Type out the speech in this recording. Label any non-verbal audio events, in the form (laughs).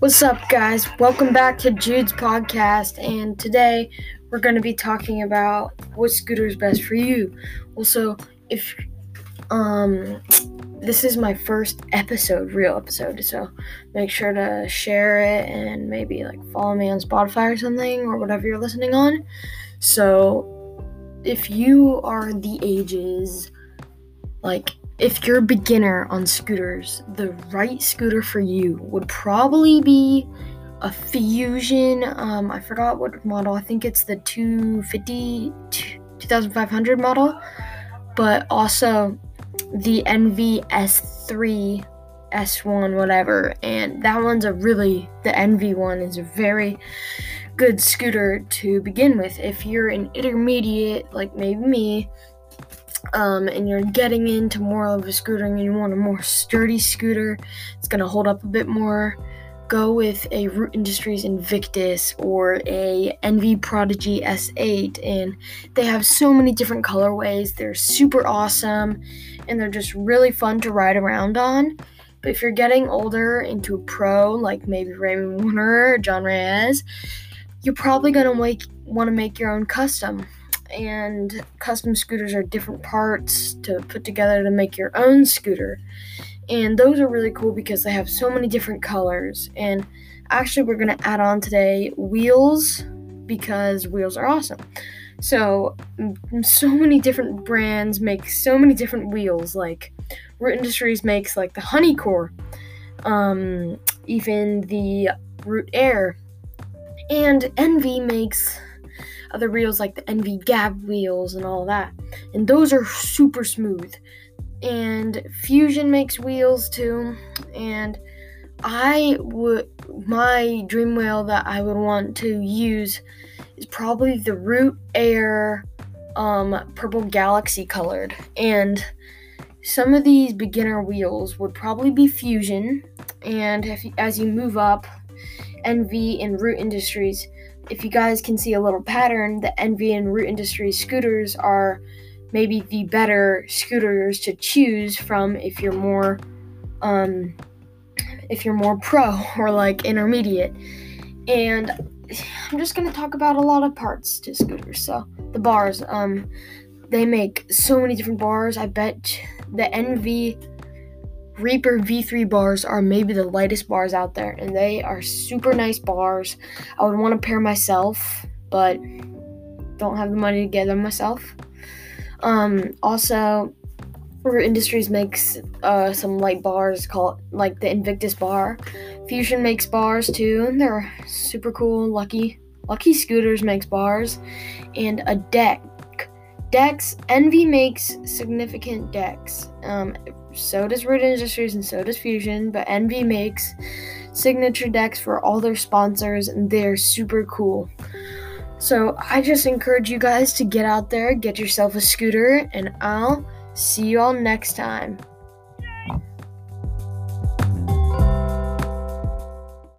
What's up, guys? Welcome back to Jude's podcast, and today we're going to be talking about what scooter is best for you. Also, if um, this is my first episode, real episode, so make sure to share it and maybe like follow me on Spotify or something or whatever you're listening on. So, if you are the ages like if you're a beginner on scooters, the right scooter for you would probably be a Fuzion. Um, I forgot what model. I think it's the 250 2500 model, but also the Envy S3 S1 whatever. And that one's a really the Envy one is a very good scooter to begin with. If you're an intermediate like maybe me, um, and you're getting into more of a scooter and you want a more sturdy scooter, it's going to hold up a bit more, go with a Root Industries Invictus or a Envy Prodigy S8. And they have so many different colorways. They're super awesome and they're just really fun to ride around on. But if you're getting older into a pro, like maybe Raymond Warner or Jon Reyes, you're probably to make, want to make your own custom and custom scooters are different parts to put together to make your own scooter. And those are really cool because they have so many different colors. And actually, we're going to add on today wheels because wheels are awesome. So, so many different brands make so many different wheels. Like Root Industries makes like the Honeycore, um, even the Root Air, and Envy makes other reels like the Envy Gab wheels and all that. And those are super smooth. And Fuzion makes wheels too. And I would, my dream wheel that I would want to use is probably the Root Air um, Purple Galaxy colored. And some of these beginner wheels would probably be Fuzion. And if as you move up, Envy and Root Industries if you guys can see a little pattern, the Envy and Root Industries scooters are maybe the better scooters to choose from if you're more um, if you're more pro (laughs) or like intermediate. And I'm just gonna talk about a lot of parts to scooters. So the bars, um, they make so many different bars. I bet the Envy Reaper V3 bars are maybe the lightest bars out there, and they are super nice bars. I would want a pair myself, but don't have the money to get them myself. Um, also, Root Industries makes uh, some light bars called like the Invictus bar. Fuzion makes bars too, and they're super cool. Lucky Lucky Scooters makes bars, and a deck decks. Envy makes significant decks. Um, so does Root Industries and so does Fuzion, but Envy makes signature decks for all their sponsors, and they're super cool. So I just encourage you guys to get out there, get yourself a scooter, and I'll see you all next time.